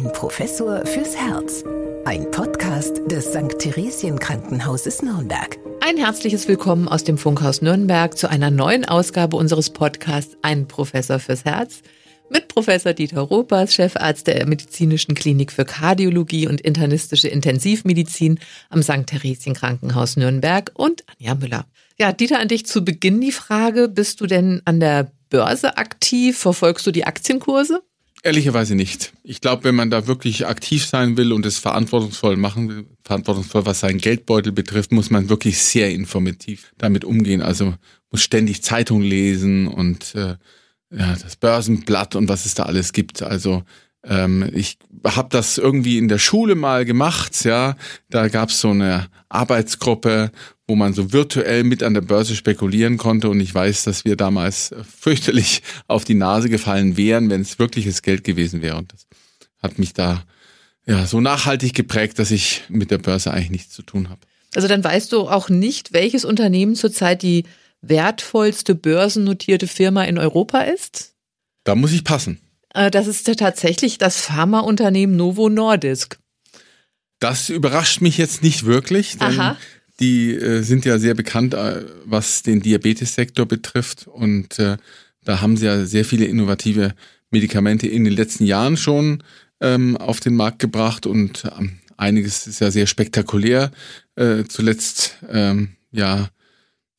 Ein Professor fürs Herz. Ein Podcast des St. Theresien Krankenhauses Nürnberg. Ein herzliches Willkommen aus dem Funkhaus Nürnberg zu einer neuen Ausgabe unseres Podcasts Ein Professor fürs Herz mit Professor Dieter Ropers, Chefarzt der Medizinischen Klinik für Kardiologie und internistische Intensivmedizin am St. Theresien Krankenhaus Nürnberg und Anja Müller. Ja, Dieter, an dich zu Beginn die Frage, bist du denn an der Börse aktiv? Verfolgst du die Aktienkurse? Ehrlicherweise nicht. Ich glaube, wenn man da wirklich aktiv sein will und es verantwortungsvoll machen will, verantwortungsvoll, was seinen Geldbeutel betrifft, muss man wirklich sehr informativ damit umgehen. Also muss ständig Zeitung lesen und äh, ja, das Börsenblatt und was es da alles gibt. Also ähm, ich habe das irgendwie in der Schule mal gemacht, ja. Da gab es so eine Arbeitsgruppe, wo man so virtuell mit an der Börse spekulieren konnte. Und ich weiß, dass wir damals fürchterlich auf die Nase gefallen wären, wenn es wirkliches Geld gewesen wäre. Und das hat mich da ja so nachhaltig geprägt, dass ich mit der Börse eigentlich nichts zu tun habe. Also dann weißt du auch nicht, welches Unternehmen zurzeit die wertvollste börsennotierte Firma in Europa ist? Da muss ich passen. Äh, das ist tatsächlich das Pharmaunternehmen Novo Nordisk. Das überrascht mich jetzt nicht wirklich, denn Aha. die äh, sind ja sehr bekannt, äh, was den Diabetessektor betrifft. Und äh, da haben sie ja sehr viele innovative Medikamente in den letzten Jahren schon ähm, auf den Markt gebracht und ähm, einiges ist ja sehr spektakulär. Zuletzt ähm, ja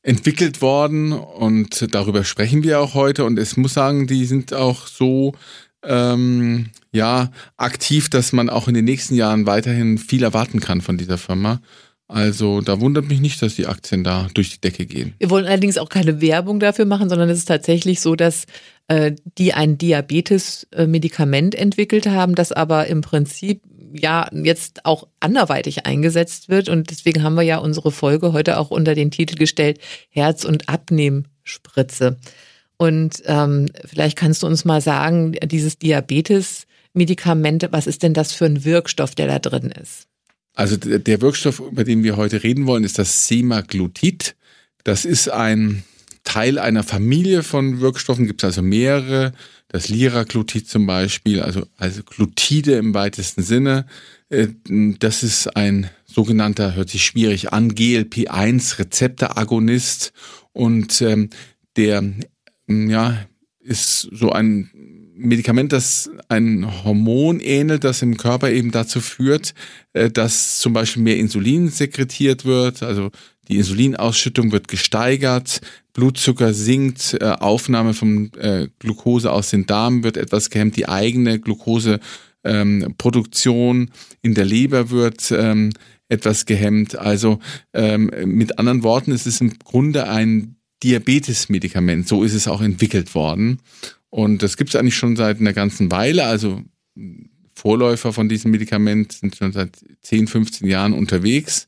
entwickelt worden und darüber sprechen wir auch heute. Und es muss sagen, die sind auch so ähm, ja aktiv, dass man auch in den nächsten Jahren weiterhin viel erwarten kann von dieser Firma. Also da wundert mich nicht, dass die Aktien da durch die Decke gehen. Wir wollen allerdings auch keine Werbung dafür machen, sondern es ist tatsächlich so, dass äh, die ein Diabetes-Medikament entwickelt haben, das aber im Prinzip ja jetzt auch anderweitig eingesetzt wird. Und deswegen haben wir ja unsere Folge heute auch unter den Titel gestellt Herz- und Abnehmspritze. Und ähm, vielleicht kannst du uns mal sagen, dieses Diabetes-Medikament, was ist denn das für ein Wirkstoff, der da drin ist? Also der Wirkstoff, über den wir heute reden wollen, ist das Semaglutid. Das ist ein Teil einer Familie von Wirkstoffen, gibt es also mehrere das Liraglutid zum Beispiel, also, also Glutide im weitesten Sinne. Äh, das ist ein sogenannter, hört sich schwierig an, GLP-1 Rezeptoragonist und ähm, der ja, ist so ein Medikament, das ein Hormon ähnelt, das im Körper eben dazu führt, äh, dass zum Beispiel mehr Insulin sekretiert wird, also die Insulinausschüttung wird gesteigert, Blutzucker sinkt, äh, Aufnahme von äh, Glucose aus den Darmen wird etwas gehemmt, die eigene Glukoseproduktion ähm, in der Leber wird ähm, etwas gehemmt. Also ähm, mit anderen Worten, es ist im Grunde ein Diabetes-Medikament. So ist es auch entwickelt worden. Und das gibt es eigentlich schon seit einer ganzen Weile. Also Vorläufer von diesem Medikament sind schon seit 10, 15 Jahren unterwegs.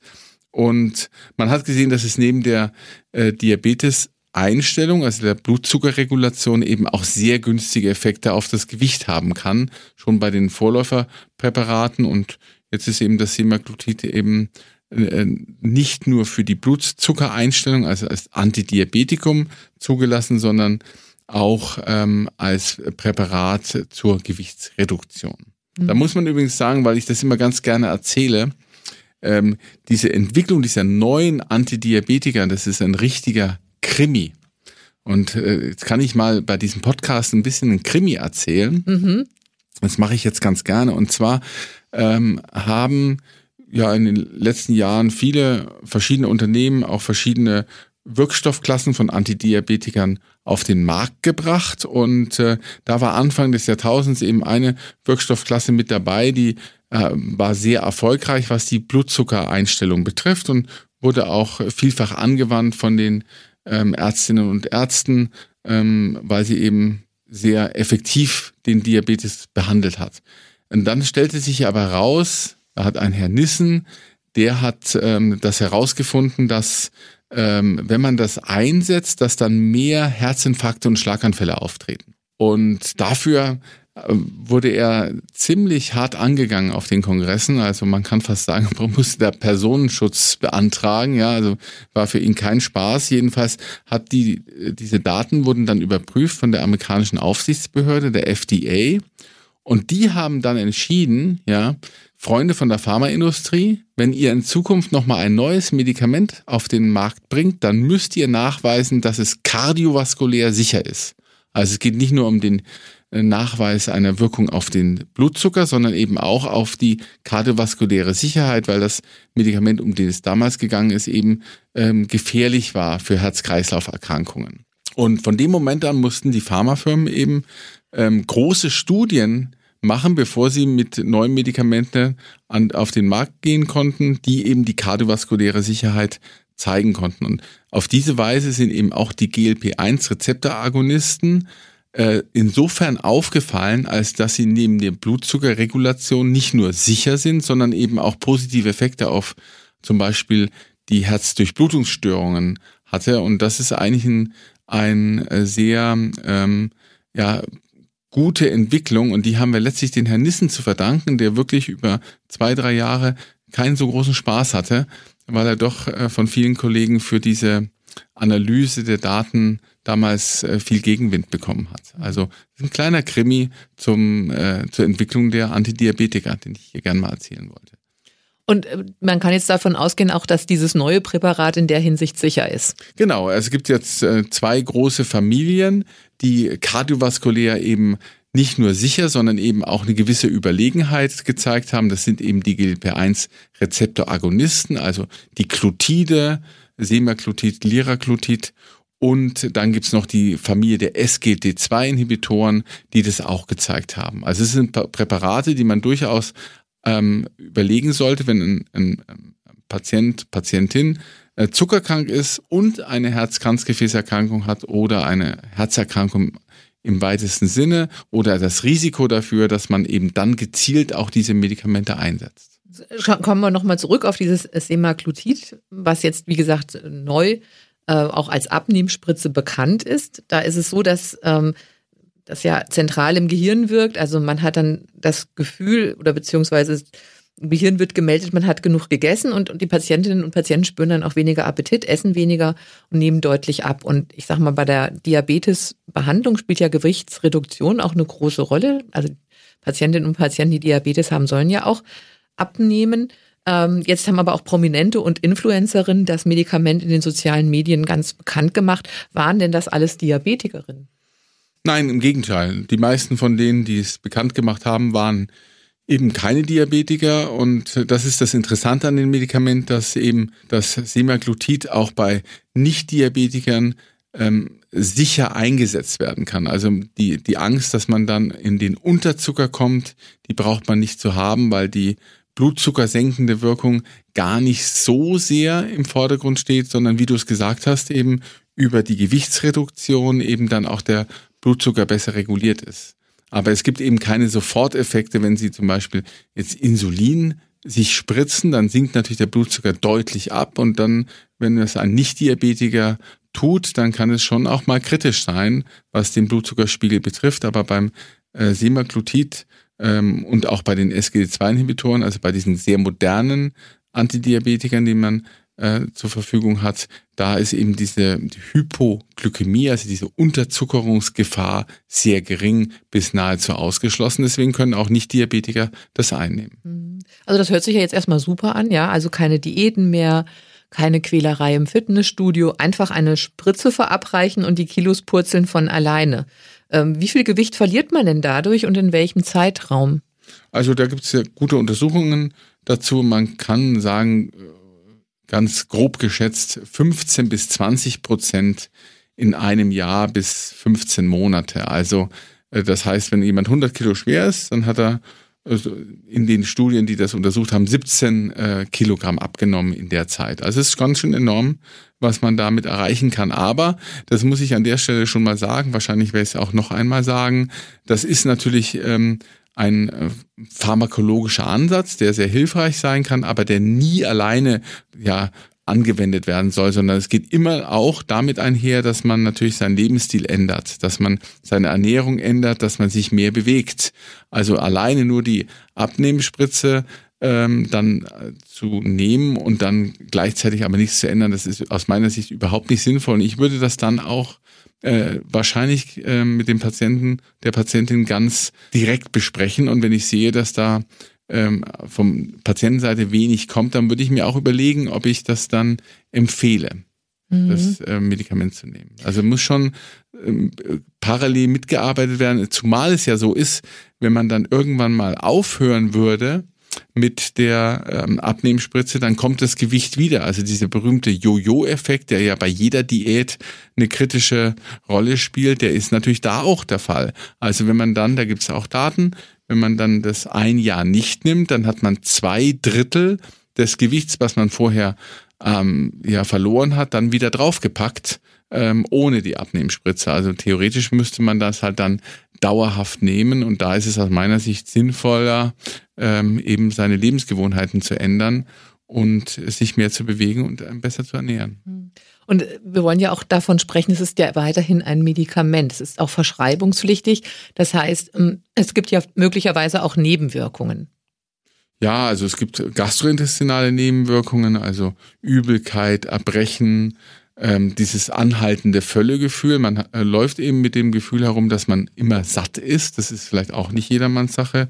Und man hat gesehen, dass es neben der äh, Diabetes-Einstellung, also der Blutzuckerregulation, eben auch sehr günstige Effekte auf das Gewicht haben kann, schon bei den Vorläuferpräparaten. Und jetzt ist eben das Semaglutid eben äh, nicht nur für die Blutzuckereinstellung, also als Antidiabetikum zugelassen, sondern auch ähm, als Präparat zur Gewichtsreduktion. Mhm. Da muss man übrigens sagen, weil ich das immer ganz gerne erzähle, ähm, diese Entwicklung dieser neuen Antidiabetika, das ist ein richtiger Krimi. Und äh, jetzt kann ich mal bei diesem Podcast ein bisschen ein Krimi erzählen. Mhm. Das mache ich jetzt ganz gerne. Und zwar ähm, haben ja in den letzten Jahren viele verschiedene Unternehmen auch verschiedene Wirkstoffklassen von Antidiabetikern auf den Markt gebracht. Und äh, da war Anfang des Jahrtausends eben eine Wirkstoffklasse mit dabei, die äh, war sehr erfolgreich, was die Blutzuckereinstellung betrifft und wurde auch vielfach angewandt von den ähm, Ärztinnen und Ärzten, ähm, weil sie eben sehr effektiv den Diabetes behandelt hat. Und dann stellte sich aber heraus, da hat ein Herr Nissen, der hat ähm, das herausgefunden, dass ähm, wenn man das einsetzt, dass dann mehr Herzinfarkte und Schlaganfälle auftreten. Und dafür wurde er ziemlich hart angegangen auf den Kongressen. Also man kann fast sagen, man musste da Personenschutz beantragen. Ja, also war für ihn kein Spaß. Jedenfalls hat die, diese Daten wurden dann überprüft von der amerikanischen Aufsichtsbehörde, der FDA. Und die haben dann entschieden, ja, Freunde von der Pharmaindustrie, wenn ihr in Zukunft nochmal ein neues Medikament auf den Markt bringt, dann müsst ihr nachweisen, dass es kardiovaskulär sicher ist. Also es geht nicht nur um den äh, Nachweis einer Wirkung auf den Blutzucker, sondern eben auch auf die kardiovaskuläre Sicherheit, weil das Medikament, um den es damals gegangen ist, eben ähm, gefährlich war für Herz-Kreislauf-Erkrankungen. Und von dem Moment an mussten die Pharmafirmen eben ähm, große Studien machen, bevor sie mit neuen Medikamenten an, auf den Markt gehen konnten, die eben die kardiovaskuläre Sicherheit zeigen konnten. Und auf diese Weise sind eben auch die GLP-1-Rezeptoragonisten äh, insofern aufgefallen, als dass sie neben der Blutzuckerregulation nicht nur sicher sind, sondern eben auch positive Effekte auf zum Beispiel die Herzdurchblutungsstörungen hatte. Und das ist eigentlich ein, ein äh, sehr ähm, ja, gute Entwicklung und die haben wir letztlich den Herrn Nissen zu verdanken, der wirklich über zwei, drei Jahre keinen so großen Spaß hatte, weil er doch äh, von vielen Kollegen für diese Analyse der Daten damals äh, viel Gegenwind bekommen hat. Also ein kleiner Krimi zum, äh, zur Entwicklung der Antidiabetika, den ich hier gerne mal erzählen wollte. Und äh, man kann jetzt davon ausgehen, auch dass dieses neue Präparat in der Hinsicht sicher ist. Genau, es gibt jetzt äh, zwei große Familien, die kardiovaskulär eben nicht nur sicher, sondern eben auch eine gewisse Überlegenheit gezeigt haben. Das sind eben die GLP-1-Rezeptoragonisten, also die Glutide, Semaglutid, Liraglutid und dann gibt's noch die Familie der SGD2-Inhibitoren, die das auch gezeigt haben. Also es sind Präparate, die man durchaus ähm, überlegen sollte, wenn ein, ein, Patient, Patientin äh, zuckerkrank ist und eine Herz-Kranzgefäßerkrankung hat oder eine Herzerkrankung im weitesten Sinne oder das Risiko dafür, dass man eben dann gezielt auch diese Medikamente einsetzt. Kommen wir nochmal zurück auf dieses Semaglutid, was jetzt, wie gesagt, neu äh, auch als Abnehmspritze bekannt ist. Da ist es so, dass ähm, das ja zentral im Gehirn wirkt. Also man hat dann das Gefühl oder beziehungsweise im Gehirn wird gemeldet, man hat genug gegessen und, und die Patientinnen und Patienten spüren dann auch weniger Appetit, essen weniger und nehmen deutlich ab. Und ich sage mal, bei der Diabetesbehandlung spielt ja Gewichtsreduktion auch eine große Rolle. Also Patientinnen und Patienten, die Diabetes haben, sollen ja auch abnehmen. Ähm, jetzt haben aber auch Prominente und Influencerinnen das Medikament in den sozialen Medien ganz bekannt gemacht. Waren denn das alles Diabetikerinnen? Nein, im Gegenteil. Die meisten von denen, die es bekannt gemacht haben, waren eben keine Diabetiker und das ist das Interessante an dem Medikament, dass eben das Semaglutid auch bei Nicht-Diabetikern ähm, sicher eingesetzt werden kann. Also die, die Angst, dass man dann in den Unterzucker kommt, die braucht man nicht zu haben, weil die blutzuckersenkende Wirkung gar nicht so sehr im Vordergrund steht, sondern wie du es gesagt hast, eben über die Gewichtsreduktion eben dann auch der Blutzucker besser reguliert ist. Aber es gibt eben keine Soforteffekte, wenn Sie zum Beispiel jetzt Insulin sich spritzen, dann sinkt natürlich der Blutzucker deutlich ab und dann, wenn es ein Nicht-Diabetiker tut, dann kann es schon auch mal kritisch sein, was den Blutzuckerspiegel betrifft. Aber beim äh, Semaglutid ähm, und auch bei den SGD2-Inhibitoren, also bei diesen sehr modernen Antidiabetikern, die man äh, zur Verfügung hat, da ist eben diese die Hypoglykämie, also diese Unterzuckerungsgefahr sehr gering bis nahezu ausgeschlossen. Deswegen können auch Nicht-Diabetiker das einnehmen. Mhm. Also das hört sich ja jetzt erstmal super an, ja. Also keine Diäten mehr, keine Quälerei im Fitnessstudio, einfach eine Spritze verabreichen und die Kilos purzeln von alleine. Ähm, wie viel Gewicht verliert man denn dadurch und in welchem Zeitraum? Also da gibt es ja gute Untersuchungen dazu. Man kann sagen, ganz grob geschätzt 15 bis 20 Prozent in einem Jahr bis 15 Monate. Also äh, das heißt, wenn jemand 100 Kilo schwer ist, dann hat er also in den Studien, die das untersucht haben, 17 äh, Kilogramm abgenommen in der Zeit. Also es ist ganz schön enorm, was man damit erreichen kann. Aber, das muss ich an der Stelle schon mal sagen, wahrscheinlich werde ich es auch noch einmal sagen, das ist natürlich ähm, ein äh, pharmakologischer Ansatz, der sehr hilfreich sein kann, aber der nie alleine ja angewendet werden soll, sondern es geht immer auch damit einher, dass man natürlich seinen Lebensstil ändert, dass man seine Ernährung ändert, dass man sich mehr bewegt. Also alleine nur die Abnehmspritze ähm, dann äh, zu nehmen und dann gleichzeitig aber nichts zu ändern, das ist aus meiner Sicht überhaupt nicht sinnvoll. Und ich würde das dann auch äh, wahrscheinlich äh, mit dem Patienten, der Patientin ganz direkt besprechen. Und wenn ich sehe, dass da ähm, vom Patientenseite wenig kommt, dann würde ich mir auch überlegen, ob ich das dann empfehle, mhm. das äh, Medikament zu nehmen. Also muss schon ähm, parallel mitgearbeitet werden, zumal es ja so ist, wenn man dann irgendwann mal aufhören würde, mit der ähm, Abnehmspritze, dann kommt das Gewicht wieder. Also dieser berühmte Jojo-Effekt, der ja bei jeder Diät eine kritische Rolle spielt, der ist natürlich da auch der Fall. Also wenn man dann, da gibt es auch Daten, wenn man dann das ein Jahr nicht nimmt, dann hat man zwei Drittel des Gewichts, was man vorher ähm, ja verloren hat, dann wieder draufgepackt ähm, ohne die Abnehmspritze. Also theoretisch müsste man das halt dann dauerhaft nehmen und da ist es aus meiner Sicht sinnvoller, ähm, eben seine Lebensgewohnheiten zu ändern und sich mehr zu bewegen und besser zu ernähren. Hm. Und wir wollen ja auch davon sprechen, es ist ja weiterhin ein Medikament. Es ist auch verschreibungspflichtig. Das heißt, ähm, es gibt ja möglicherweise auch Nebenwirkungen. Ja, also es gibt gastrointestinale Nebenwirkungen, also Übelkeit, Erbrechen, ähm, dieses anhaltende Völlegefühl. Man äh, läuft eben mit dem Gefühl herum, dass man immer satt ist. Das ist vielleicht auch nicht jedermanns Sache.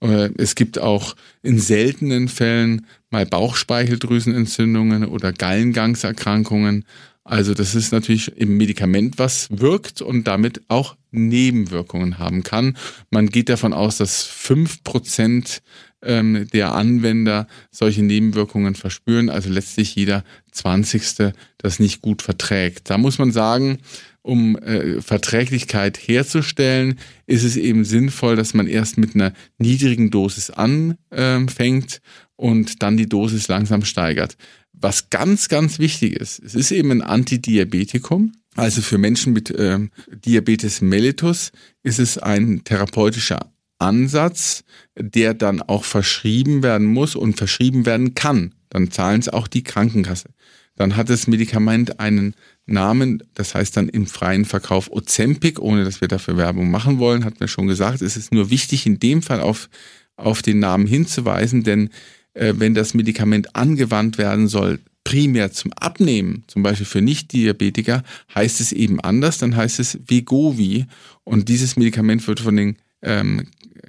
Äh, es gibt auch in seltenen Fällen mal Bauchspeicheldrüsenentzündungen oder Gallengangserkrankungen. Also das ist natürlich im Medikament, was wirkt und damit auch Nebenwirkungen haben kann. Man geht davon aus, dass fünf Prozent ähm, der Anwender solche Nebenwirkungen verspüren, also letztlich jeder Zwanzigste das nicht gut verträgt. Da muss man sagen, um äh, Verträglichkeit herzustellen, ist es eben sinnvoll, dass man erst mit einer niedrigen Dosis anfängt und dann die Dosis langsam steigert. Was ganz, ganz wichtig ist, es ist eben ein Antidiabetikum. Also für Menschen mit ähm, Diabetes mellitus ist es ein therapeutischer Ansatz, der dann auch verschrieben werden muss und verschrieben werden kann. Dann zahlen es auch die Krankenkasse. Dann hat das Medikament einen Namen, das heißt dann im freien Verkauf Ozempic, ohne dass wir dafür Werbung machen wollen, hat mir schon gesagt. Es ist nur wichtig, in dem Fall auf, auf den Namen hinzuweisen, denn äh, wenn das Medikament angewandt werden soll, primär zum Abnehmen, zum Beispiel für Nicht-Diabetiker, heißt es eben anders, dann heißt es Vegovi. Und dieses Medikament wird von den ähm,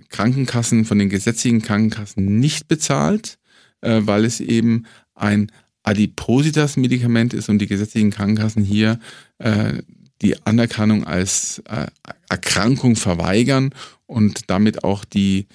Krankenkassen, von den gesetzlichen Krankenkassen nicht bezahlt, äh, weil es eben ein Adipositas-Medikament ist und die gesetzlichen Krankenkassen hier äh, die Anerkennung als äh, Erkrankung verweigern und damit auch die,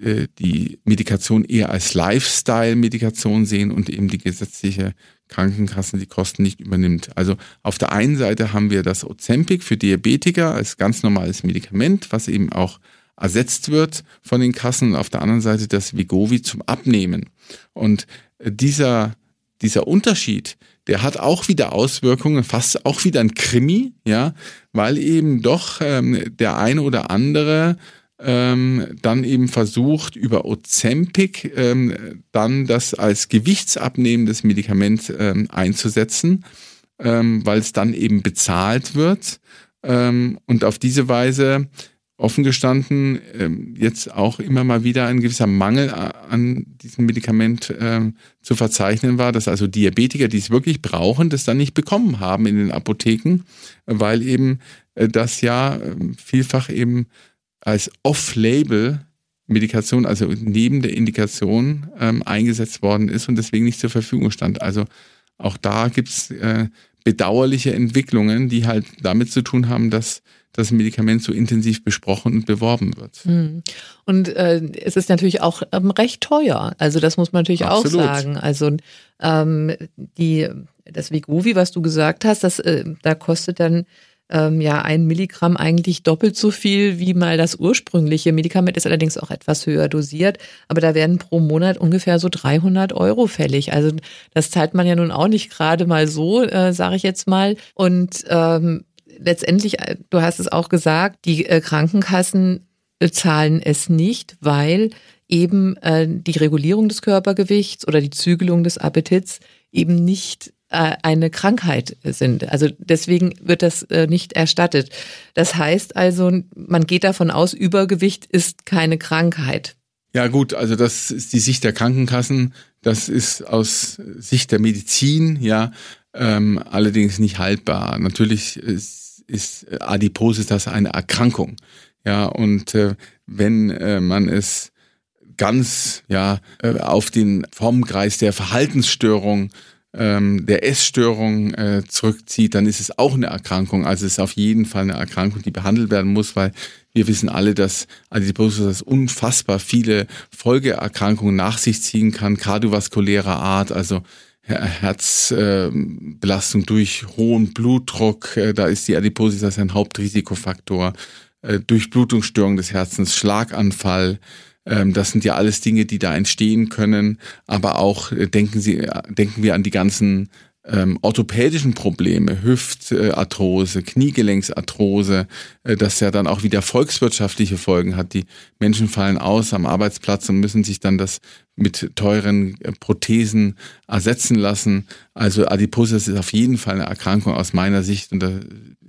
äh, die Medikation eher als Lifestyle-Medikation sehen und eben die gesetzliche Krankenkassen die Kosten nicht übernimmt. Also auf der einen Seite haben wir das Ozempic für Diabetiker als ganz normales Medikament, was eben auch ersetzt wird von den Kassen und auf der anderen Seite das Vigovi zum Abnehmen. Und dieser, dieser Unterschied, der hat auch wieder Auswirkungen, fast auch wieder ein Krimi, ja, weil eben doch ähm, der eine oder andere ähm, dann eben versucht, über Ozempic ähm, dann das als gewichtsabnehmendes Medikament ähm, einzusetzen, ähm, weil es dann eben bezahlt wird. Ähm, und auf diese Weise offen gestanden ähm, jetzt auch immer mal wieder ein gewisser Mangel an diesem Medikament ähm, zu verzeichnen war, dass also Diabetiker, die es wirklich brauchen, das dann nicht bekommen haben in den Apotheken, weil eben äh, das ja äh, vielfach eben als Off-Label Medikation, also neben der Indikation ähm, eingesetzt worden ist und deswegen nicht zur Verfügung stand. Also auch da gibt's äh, bedauerliche Entwicklungen, die halt damit zu tun haben, dass das Medikament so intensiv besprochen und beworben wird. Hm. Und äh, es ist natürlich auch ähm, recht teuer. Also das muss man natürlich Absolut. auch sagen. Also ähm, die das Vegovi, was du gesagt hast, das äh, da kostet dann ähm, ja ein Milligramm eigentlich doppelt so viel wie mal das ursprüngliche Medikament, ist allerdings auch etwas höher dosiert, aber da werden pro Monat ungefähr so 300 Euro fällig. Also das zahlt man ja nun auch nicht gerade mal so, äh, sage ich jetzt mal. Und ähm, letztendlich, äh, du hast es auch gesagt, die äh, Krankenkassen zahlen es nicht, weil eben äh, die Regulierung des Körpergewichts oder die Zügelung des Appetits eben nicht eine Krankheit sind. Also deswegen wird das nicht erstattet. Das heißt also, man geht davon aus, Übergewicht ist keine Krankheit. Ja gut, also das ist die Sicht der Krankenkassen. Das ist aus Sicht der Medizin ja ähm, allerdings nicht haltbar. Natürlich ist Adipositas eine Erkrankung. Ja, und äh, wenn äh, man es ganz ja äh, auf den Formkreis der Verhaltensstörung ähm, der Essstörung äh, zurückzieht, dann ist es auch eine Erkrankung. Also es ist auf jeden Fall eine Erkrankung, die behandelt werden muss, weil wir wissen alle, dass Adipositas unfassbar viele Folgeerkrankungen nach sich ziehen kann, kardiovaskulärer Art, also Herzbelastung äh, durch hohen Blutdruck, äh, da ist die Adipositas ein Hauptrisikofaktor, äh, Durchblutungsstörung des Herzens, Schlaganfall, ähm, das sind ja alles Dinge, die da entstehen können. Aber auch äh, denken Sie, denken wir an die ganzen ähm, orthopädischen Probleme, Hüftarthrose, Kniegelenksarthrose, äh, das ja dann auch wieder volkswirtschaftliche Folgen hat. Die Menschen fallen aus am Arbeitsplatz und müssen sich dann das mit teuren äh, Prothesen ersetzen lassen. Also Adipositas ist auf jeden Fall eine Erkrankung aus meiner Sicht und da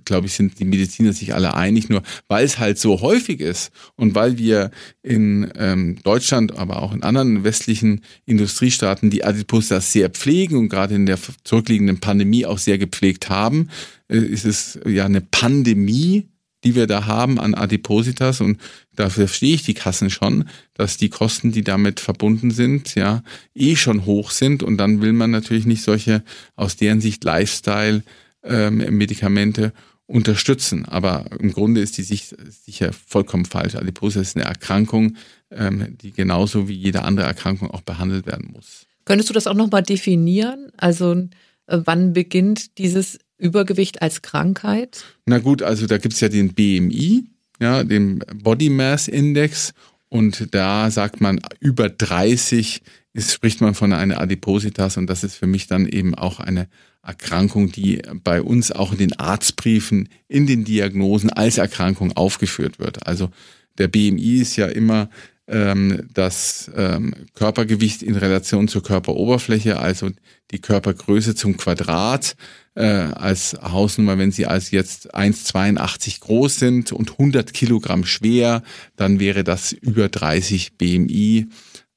glaube ich, sind die Mediziner sich alle einig, nur weil es halt so häufig ist und weil wir in ähm, Deutschland, aber auch in anderen westlichen Industriestaaten die Adipositas sehr pflegen und gerade in der zurückliegenden Pandemie auch sehr gepflegt haben, äh, ist es ja eine Pandemie, die wir da haben an Adipositas. Und dafür verstehe ich die Kassen schon, dass die Kosten, die damit verbunden sind, ja, eh schon hoch sind. Und dann will man natürlich nicht solche aus deren Sicht Lifestyle ähm, Medikamente unterstützen. Aber im Grunde ist die Sicht sicher vollkommen falsch. Adipositas ist eine Erkrankung, ähm, die genauso wie jede andere Erkrankung auch behandelt werden muss. Könntest du das auch nochmal definieren? Also äh, wann beginnt dieses Übergewicht als Krankheit? Na gut, also da gibt es ja den BMI, ja, den Body Mass Index. Und da sagt man, über 30 ist, spricht man von einer Adipositas und das ist für mich dann eben auch eine Erkrankung, die bei uns auch in den Arztbriefen, in den Diagnosen als Erkrankung aufgeführt wird. Also der BMI ist ja immer ähm, das ähm, Körpergewicht in Relation zur Körperoberfläche, also die Körpergröße zum Quadrat äh, als Hausnummer, wenn Sie als jetzt 1,82 groß sind und 100 Kilogramm schwer, dann wäre das über 30 BMI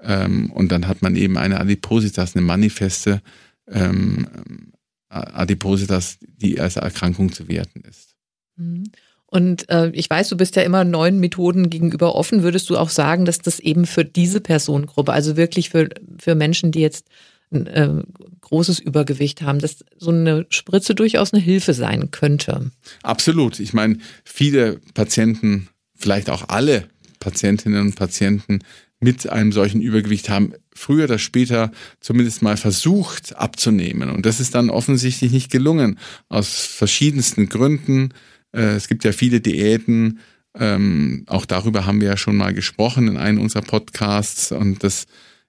ähm, und dann hat man eben eine Adipositas, eine manifeste ähm, Adipositas, die als Erkrankung zu werten ist. Mhm. Und äh, ich weiß, du bist ja immer neuen Methoden gegenüber offen. Würdest du auch sagen, dass das eben für diese Personengruppe, also wirklich für, für Menschen, die jetzt ein äh, großes Übergewicht haben, dass so eine Spritze durchaus eine Hilfe sein könnte? Absolut. Ich meine, viele Patienten, vielleicht auch alle Patientinnen und Patienten mit einem solchen Übergewicht haben früher oder später zumindest mal versucht abzunehmen. Und das ist dann offensichtlich nicht gelungen, aus verschiedensten Gründen. Äh, es gibt ja viele Diäten, ähm, auch darüber haben wir ja schon mal gesprochen in einem unserer Podcasts. Und das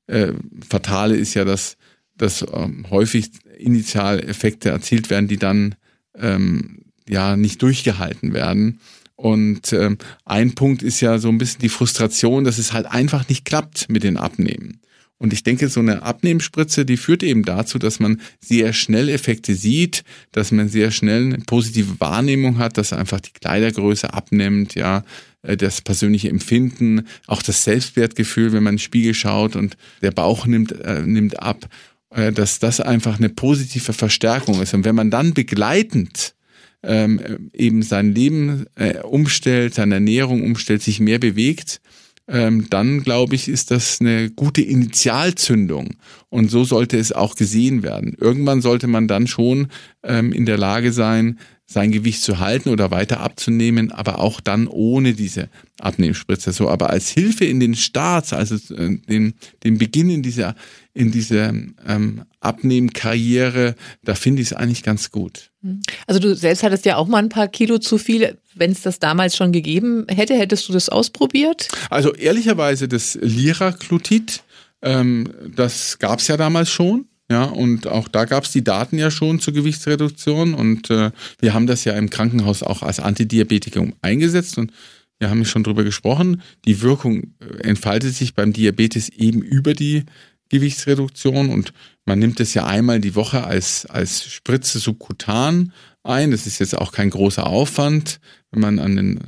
äh, Fatale ist ja, dass, dass ähm, häufig Initialeffekte erzielt werden, die dann ähm, ja nicht durchgehalten werden. Und ähm, ein Punkt ist ja so ein bisschen die Frustration, dass es halt einfach nicht klappt mit den Abnehmen. Und ich denke, so eine Abnehmspritze, die führt eben dazu, dass man sehr schnell Effekte sieht, dass man sehr schnell eine positive Wahrnehmung hat, dass einfach die Kleidergröße abnimmt, ja, äh, das persönliche Empfinden, auch das Selbstwertgefühl, wenn man in den Spiegel schaut und der Bauch nimmt, äh, nimmt ab, äh, dass das einfach eine positive Verstärkung ist. Und wenn man dann begleitend ähm, eben sein Leben äh, umstellt, seine Ernährung umstellt, sich mehr bewegt, ähm, dann glaube ich, ist das eine gute Initialzündung. Und so sollte es auch gesehen werden. Irgendwann sollte man dann schon ähm, in der Lage sein, sein Gewicht zu halten oder weiter abzunehmen, aber auch dann ohne diese Abnehmspritze. So, aber als Hilfe in den Start, also äh, den, den Beginn in dieser, in dieser ähm, Abnehmkarriere, da finde ich es eigentlich ganz gut. Mhm. Also du selbst hattest ja auch mal ein paar Kilo zu viel. Wenn es das damals schon gegeben hätte, hättest du das ausprobiert? Also ehrlicherweise das Liraclutit, ähm, das gab es ja damals schon. Ja, und auch da gab es die Daten ja schon zur Gewichtsreduktion und äh, wir haben das ja im Krankenhaus auch als Antidiabetikum eingesetzt und wir haben schon drüber gesprochen. Die Wirkung äh, entfaltet sich beim Diabetes eben über die Gewichtsreduktion und man nimmt es ja einmal die Woche als, als Spritze subkutan ein. Das ist jetzt auch kein großer Aufwand. Wenn man an den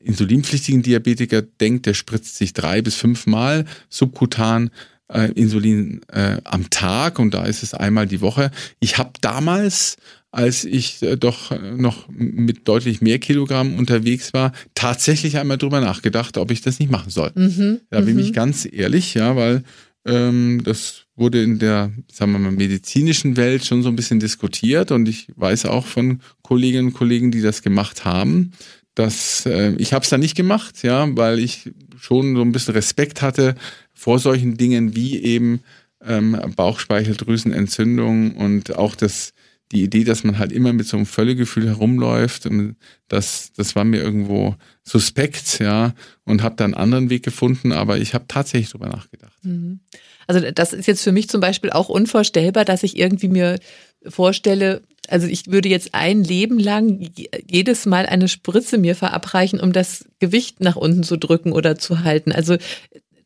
insulinpflichtigen Diabetiker denkt, der spritzt sich drei bis fünfmal subkutan äh, Insulin äh, am Tag und da ist es einmal die Woche. Ich habe damals, als ich äh, doch noch mit deutlich mehr Kilogramm unterwegs war, tatsächlich einmal drüber nachgedacht, ob ich das nicht machen soll. Mhm. Da bin mhm. ich ganz ehrlich, ja, weil ähm, das wurde in der, sagen wir mal, medizinischen Welt schon so ein bisschen diskutiert und ich weiß auch von Kolleginnen und Kollegen, die das gemacht haben. dass äh, ich habe es dann nicht gemacht, ja, weil ich schon so ein bisschen Respekt hatte vor solchen Dingen wie eben ähm, Bauchspeicheldrüsenentzündung und auch das die Idee, dass man halt immer mit so einem Völlegefühl herumläuft, das, das war mir irgendwo suspekt, ja, und habe da einen anderen Weg gefunden, aber ich habe tatsächlich drüber nachgedacht. Mhm. Also das ist jetzt für mich zum Beispiel auch unvorstellbar, dass ich irgendwie mir vorstelle, also ich würde jetzt ein Leben lang jedes Mal eine Spritze mir verabreichen, um das Gewicht nach unten zu drücken oder zu halten. Also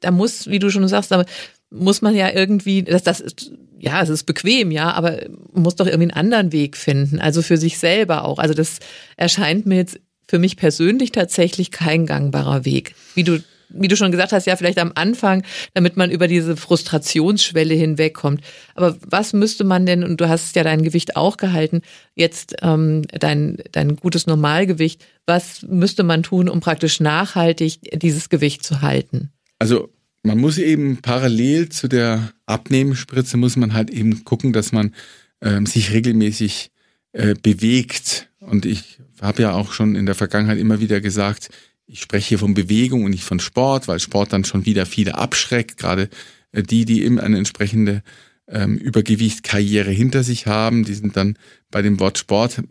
da muss, wie du schon sagst, aber muss man ja irgendwie, das, das ist, ja, es ist bequem, ja, aber muss doch irgendwie einen anderen Weg finden, also für sich selber auch. Also das erscheint mir jetzt für mich persönlich tatsächlich kein gangbarer Weg. Wie du, wie du schon gesagt hast, ja, vielleicht am Anfang, damit man über diese Frustrationsschwelle hinwegkommt. Aber was müsste man denn, und du hast ja dein Gewicht auch gehalten, jetzt ähm, dein, dein gutes Normalgewicht, was müsste man tun, um praktisch nachhaltig dieses Gewicht zu halten? Also man muss eben parallel zu der Abnehmspritze muss man halt eben gucken, dass man ähm, sich regelmäßig äh, bewegt. Und ich habe ja auch schon in der Vergangenheit immer wieder gesagt, ich spreche hier von Bewegung und nicht von Sport, weil Sport dann schon wieder viele abschreckt, gerade äh, die, die eben eine entsprechende ähm, Übergewichtskarriere hinter sich haben, die sind dann bei dem Wort Sport äh,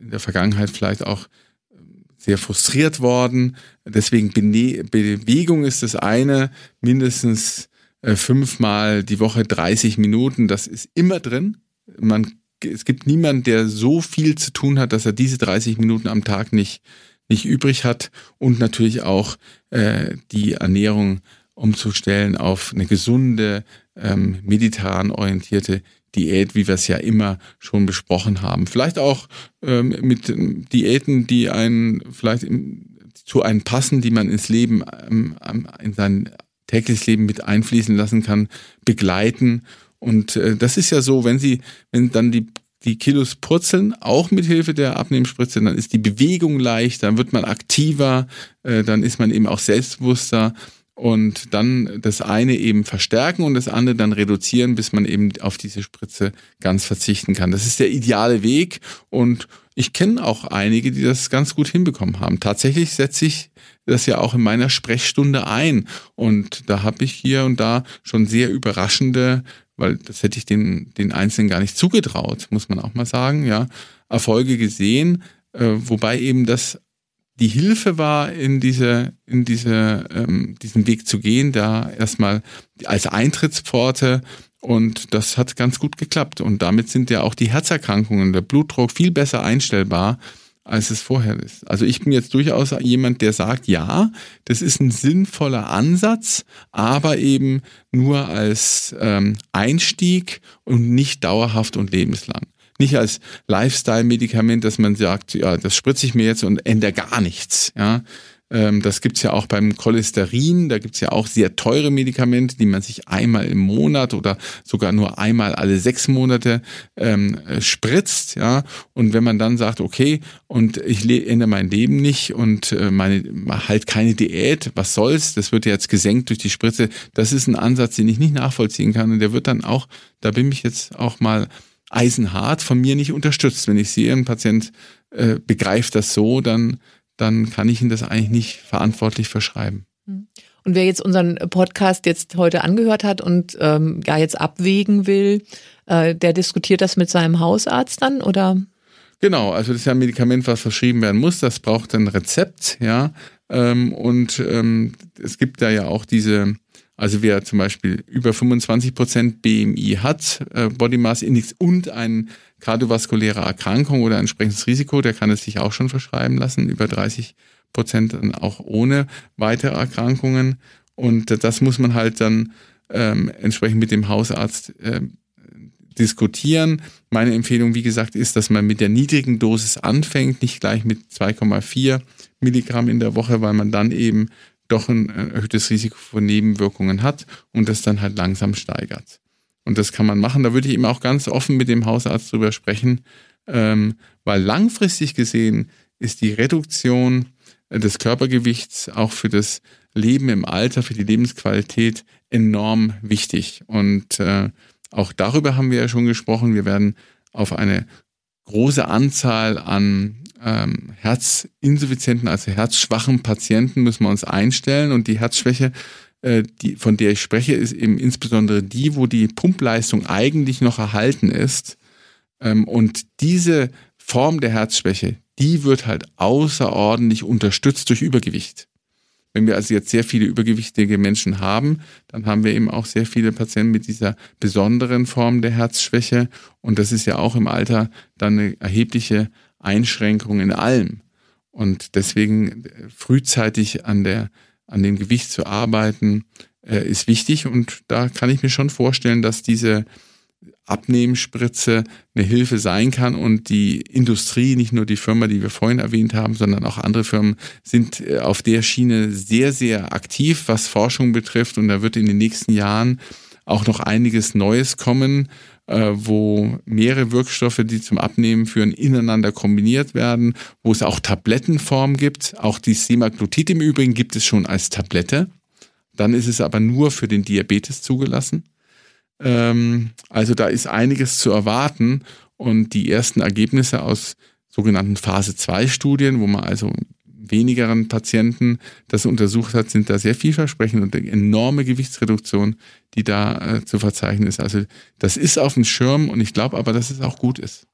in der Vergangenheit vielleicht auch sehr frustriert worden. Deswegen Bewegung ist das eine, mindestens äh, fünfmal die Woche 30 Minuten, das ist immer drin. Man, es gibt niemanden, der so viel zu tun hat, dass er diese 30 Minuten am Tag nicht, nicht übrig hat und natürlich auch äh, die Ernährung umzustellen auf eine gesunde, ähm, mediterran orientierte Diät, wie wir es ja immer schon besprochen haben. Vielleicht auch ähm, mit Diäten, die einen vielleicht im, zu einem passen, die man ins Leben, ähm, in sein tägliches Leben mit einfließen lassen kann, begleiten. Und äh, das ist ja so, wenn Sie, wenn dann die die Kilos purzeln, auch mit Hilfe der Abnehmspritze, dann ist die Bewegung leicht, dann wird man aktiver, äh, dann ist man eben auch selbstbewusster und dann das eine eben verstärken und das andere dann reduzieren, bis man eben auf diese Spritze ganz verzichten kann. Das ist der ideale Weg und ich kenne auch einige, die das ganz gut hinbekommen haben. Tatsächlich setze ich das ja auch in meiner Sprechstunde ein und da habe ich hier und da schon sehr überraschende, weil das hätte ich den, den Einzelnen gar nicht zugetraut, muss man auch mal sagen, ja, Erfolge gesehen, äh, wobei eben das die Hilfe war, in diese, in diese, ähm, diesen Weg zu gehen, da erstmal als Eintrittspforte und das hat ganz gut geklappt. Und damit sind ja auch die Herzerkrankungen, der Blutdruck viel besser einstellbar, als es vorher ist. Also ich bin jetzt durchaus jemand, der sagt, ja, das ist ein sinnvoller Ansatz, aber eben nur als ähm, Einstieg und nicht dauerhaft und lebenslang nicht als Lifestyle-Medikament, dass man sagt, ja, das spritze ich mir jetzt und ändere gar nichts. Ja, ähm, das gibt's ja auch beim Cholesterin. Da gibt's ja auch sehr teure Medikamente, die man sich einmal im Monat oder sogar nur einmal alle sechs Monate ähm, spritzt. Ja, und wenn man dann sagt, okay, und ich ändere mein Leben nicht und äh, meine halt keine Diät, was soll's? Das wird ja jetzt gesenkt durch die Spritze. Das ist ein Ansatz, den ich nicht nachvollziehen kann. Und der wird dann auch, da bin ich jetzt auch mal eisenhart von mir nicht unterstützt. Wenn ich sehe, ein Patient äh, begreift das so, dann, dann kann ich ihn das eigentlich nicht verantwortlich verschreiben. Mhm. Und wer jetzt unseren Podcast jetzt heute angehört hat und ähm, ja jetzt abwägen will, äh, der diskutiert das mit seinem Hausarzt dann oder? Genau, also das ist ja ein Medikament, was verschrieben werden muss. Das braucht ein Rezept, ja. Ähm, und ähm, es gibt da ja auch diese also wer zum Beispiel über 25 Prozent BMI hat, äh, Body Mass Index und eine kardiovaskuläre Erkrankung oder ein entsprechendes Risiko, der kann es sich auch schon verschreiben lassen, über 30 Prozent dann auch ohne weitere Erkrankungen. Und das muss man halt dann ähm, entsprechend mit dem Hausarzt äh, diskutieren. Meine Empfehlung, wie gesagt, ist, dass man mit der niedrigen Dosis anfängt, nicht gleich mit 2,4 Milligramm in der Woche, weil man dann eben doch ein erhöhtes Risiko von Nebenwirkungen hat und das dann halt langsam steigert. Und das kann man machen. Da würde ich eben auch ganz offen mit dem Hausarzt drüber sprechen, ähm, weil langfristig gesehen ist die Reduktion des Körpergewichts auch für das Leben im Alter, für die Lebensqualität enorm wichtig. Und äh, auch darüber haben wir ja schon gesprochen. Wir werden auf eine große Anzahl an ähm, Herzinsuffizienten, also herzschwachen Patienten müssen wir uns einstellen. Und die Herzschwäche, äh, die, von der ich spreche, ist eben insbesondere die, wo die Pumpleistung eigentlich noch erhalten ist. Ähm, und diese Form der Herzschwäche, die wird halt außerordentlich unterstützt durch Übergewicht. Wenn wir also jetzt sehr viele übergewichtige Menschen haben, dann haben wir eben auch sehr viele Patienten mit dieser besonderen Form der Herzschwäche. Und das ist ja auch im Alter dann eine erhebliche Einschränkung in allem. Und deswegen frühzeitig an der, an dem Gewicht zu arbeiten, äh, ist wichtig. Und da kann ich mir schon vorstellen, dass diese Abnehmspritze eine Hilfe sein kann und die Industrie, nicht nur die Firma, die wir vorhin erwähnt haben, sondern auch andere Firmen sind äh, auf der Schiene sehr, sehr aktiv, was Forschung betrifft und da wird in den nächsten Jahren auch noch einiges Neues kommen, äh, wo mehrere Wirkstoffe, die zum Abnehmen führen, ineinander kombiniert werden, wo es auch Tablettenform gibt. Auch die Semaglutid im Übrigen gibt es schon als Tablette. Dann ist es aber nur für den Diabetes zugelassen. Ähm, also da ist einiges zu erwarten und die ersten Ergebnisse aus sogenannten Phase 2 Studien, wo man also wenigeren Patienten das untersucht hat, sind da sehr vielversprechend und eine enorme Gewichtsreduktion, die da äh, zu verzeichnen ist. Also das ist auf dem Schirm und ich glaube aber, dass es auch gut ist.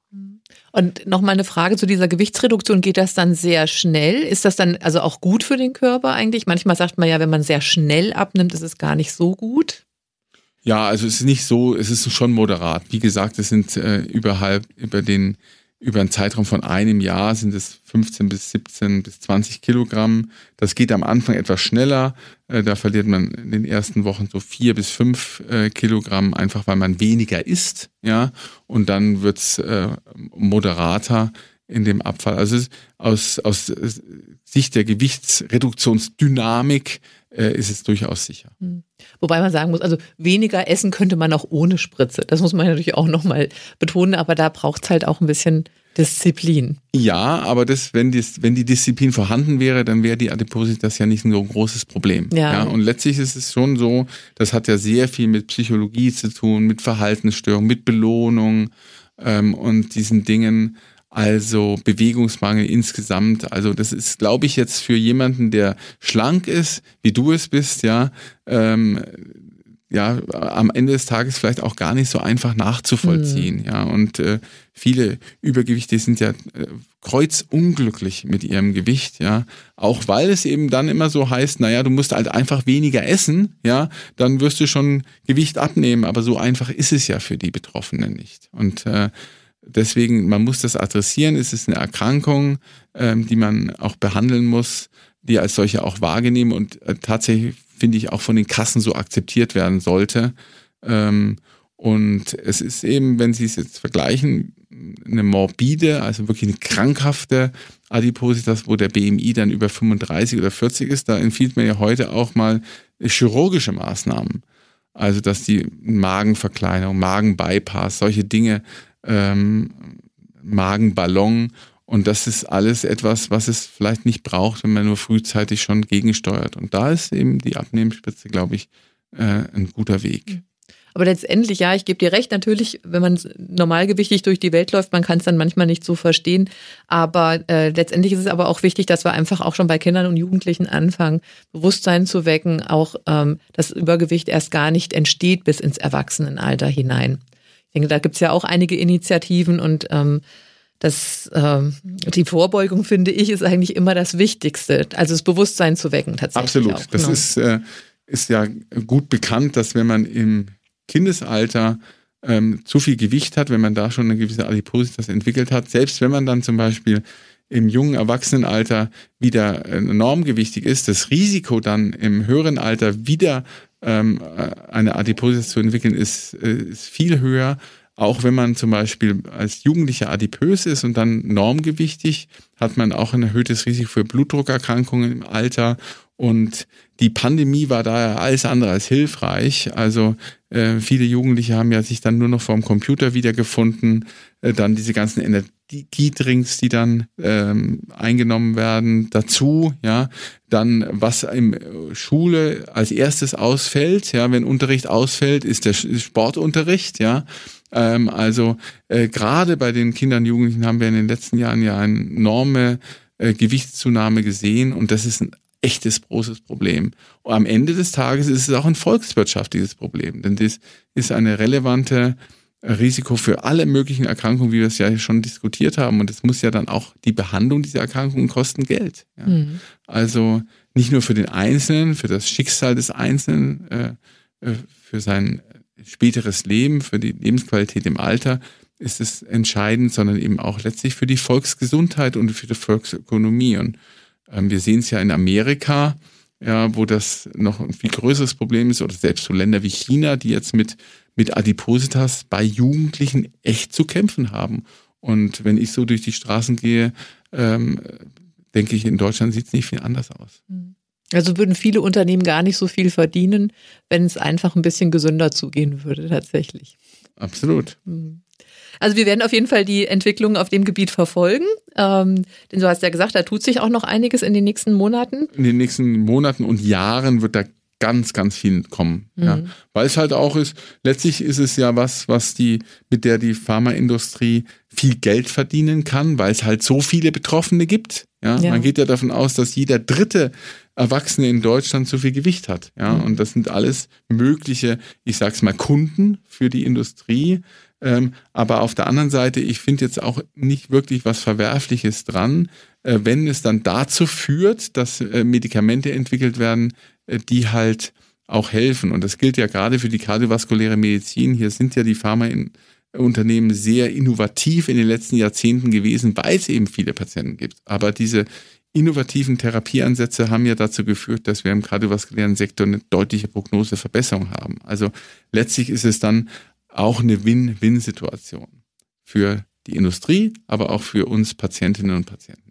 Und nochmal eine Frage zu dieser Gewichtsreduktion. Geht das dann sehr schnell? Ist das dann also auch gut für den Körper eigentlich? Manchmal sagt man ja, wenn man sehr schnell abnimmt, ist es gar nicht so gut. Ja, also es ist nicht so, es ist schon moderat. Wie gesagt, es sind äh, überhalb, über den, über einen Zeitraum von einem Jahr sind es 15 bis 17 bis 20 Kilogramm. Das geht am Anfang etwas schneller. Äh, da verliert man in den ersten Wochen so vier bis fünf äh, Kilogramm, einfach weil man weniger isst, ja. Und dann wird's äh, moderater in dem Abfall. Also aus, aus Sicht der Gewichtsreduktionsdynamik ist es durchaus sicher. Hm. Wobei man sagen muss, also weniger essen könnte man auch ohne Spritze. Das muss man natürlich auch nochmal betonen, aber da braucht es halt auch ein bisschen Disziplin. Ja, aber das, wenn, die, wenn die Disziplin vorhanden wäre, dann wäre die Adipositas ja nicht so ein großes Problem. Ja. ja. Und letztlich ist es schon so, das hat ja sehr viel mit Psychologie zu tun, mit Verhaltensstörungen, mit Belohnung ähm, und diesen Dingen. Also Bewegungsmangel insgesamt. Also das ist, glaube ich, jetzt für jemanden, der schlank ist, wie du es bist, ja, ähm, ja, am Ende des Tages vielleicht auch gar nicht so einfach nachzuvollziehen. Mhm. Ja, und äh, viele Übergewichte sind ja äh, kreuzunglücklich mit ihrem Gewicht, ja. Auch weil es eben dann immer so heißt, naja, du musst halt einfach weniger essen, ja, dann wirst du schon Gewicht abnehmen. Aber so einfach ist es ja für die Betroffenen nicht. Und äh, Deswegen, man muss das adressieren. Es ist eine Erkrankung, ähm, die man auch behandeln muss, die als solche auch wahrgenommen und äh, tatsächlich, finde ich, auch von den Kassen so akzeptiert werden sollte. Ähm, und es ist eben, wenn Sie es jetzt vergleichen, eine morbide, also wirklich eine krankhafte Adipositas, wo der BMI dann über 35 oder 40 ist, da empfiehlt man ja heute auch mal chirurgische Maßnahmen. Also, dass die Magenverkleinerung, Magenbypass, solche Dinge ähm, Magenballon. Und das ist alles etwas, was es vielleicht nicht braucht, wenn man nur frühzeitig schon gegensteuert. Und da ist eben die Abnehmspitze, glaube ich, äh, ein guter Weg. Aber letztendlich, ja, ich gebe dir recht, natürlich, wenn man normalgewichtig durch die Welt läuft, man kann es dann manchmal nicht so verstehen. Aber äh, letztendlich ist es aber auch wichtig, dass wir einfach auch schon bei Kindern und Jugendlichen anfangen, Bewusstsein zu wecken, auch ähm, das Übergewicht erst gar nicht entsteht bis ins Erwachsenenalter hinein. Ich denke, da gibt es ja auch einige Initiativen und ähm, das, ähm, die Vorbeugung, finde ich, ist eigentlich immer das Wichtigste. Also das Bewusstsein zu wecken tatsächlich. Absolut. Auch, das genau. ist, äh, ist ja gut bekannt, dass wenn man im Kindesalter ähm, zu viel Gewicht hat, wenn man da schon eine gewisse Adipositas entwickelt hat, selbst wenn man dann zum Beispiel im jungen Erwachsenenalter wieder äh, normgewichtig ist, das Risiko dann im höheren Alter wieder ähm, eine Adipositas zu entwickeln, ist, äh, ist viel höher. Auch wenn man zum Beispiel als Jugendlicher adipös ist und dann normgewichtig, hat man auch ein erhöhtes Risiko für Blutdruckerkrankungen im Alter Und die Pandemie war daher alles andere als hilfreich. Also äh, viele Jugendliche haben ja sich dann nur noch vorm Computer wiedergefunden. Äh, dann diese ganzen Energiedrinks, die dann ähm, eingenommen werden, dazu, ja. Dann, was im Schule als erstes ausfällt, ja, wenn Unterricht ausfällt, ist der Sportunterricht, ja. Ähm, also äh, gerade bei den Kindern und Jugendlichen haben wir in den letzten Jahren ja eine enorme äh, Gewichtszunahme gesehen und das ist ein echtes großes Problem. Und am Ende des Tages ist es auch ein volkswirtschaftliches Problem, denn das ist eine relevante Risiko für alle möglichen Erkrankungen, wie wir es ja schon diskutiert haben. Und es muss ja dann auch die Behandlung dieser Erkrankungen kosten Geld. Ja. Mhm. Also nicht nur für den Einzelnen, für das Schicksal des Einzelnen, äh, äh für sein späteres Leben, für die Lebensqualität im Alter ist es entscheidend, sondern eben auch letztlich für die Volksgesundheit und für die Volksökonomie. Und wir sehen es ja in Amerika, ja, wo das noch ein viel größeres Problem ist, oder selbst so Länder wie China, die jetzt mit, mit Adipositas bei Jugendlichen echt zu kämpfen haben. Und wenn ich so durch die Straßen gehe, ähm, denke ich, in Deutschland sieht es nicht viel anders aus. Mhm. Also würden viele Unternehmen gar nicht so viel verdienen, wenn es einfach ein bisschen gesünder zugehen würde, tatsächlich. Absolut. Mhm. Also wir werden auf jeden Fall die Entwicklung auf dem Gebiet verfolgen. Ähm, denn du hast ja gesagt, da tut sich auch noch einiges in den nächsten Monaten. In den nächsten Monaten und Jahren wird da ganz, ganz viel kommen. Mhm. Ja. Weil es halt auch ist, letztlich ist es ja was, was die, mit der die Pharmaindustrie viel Geld verdienen kann, weil es halt so viele Betroffene gibt. Ja? ja. Man geht ja davon aus, dass jeder dritte Erwachsene in Deutschland zu viel Gewicht hat. Ja, mhm. und das sind alles mögliche, ich sag's mal, Kunden für die Industrie. Ähm, aber auf der anderen Seite, ich finde jetzt auch nicht wirklich was Verwerfliches dran, äh, wenn es dann dazu führt, dass äh, Medikamente entwickelt werden, die halt auch helfen. Und das gilt ja gerade für die kardiovaskuläre Medizin. Hier sind ja die Pharmaunternehmen sehr innovativ in den letzten Jahrzehnten gewesen, weil es eben viele Patienten gibt. Aber diese innovativen Therapieansätze haben ja dazu geführt, dass wir im kardiovaskulären Sektor eine deutliche Prognoseverbesserung haben. Also letztlich ist es dann auch eine Win-Win-Situation für die Industrie, aber auch für uns Patientinnen und Patienten.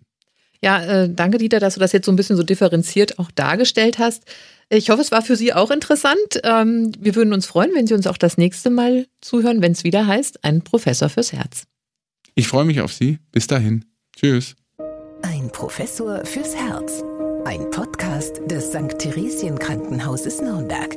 Ja, äh, danke Dieter, dass du das jetzt so ein bisschen so differenziert auch dargestellt hast. Ich hoffe, es war für Sie auch interessant. Ähm, wir würden uns freuen, wenn Sie uns auch das nächste Mal zuhören, wenn es wieder heißt, ein Professor fürs Herz. Ich freue mich auf Sie. Bis dahin. Tschüss. Ein Professor fürs Herz. Ein Podcast des St. Theresien Krankenhauses Nürnberg.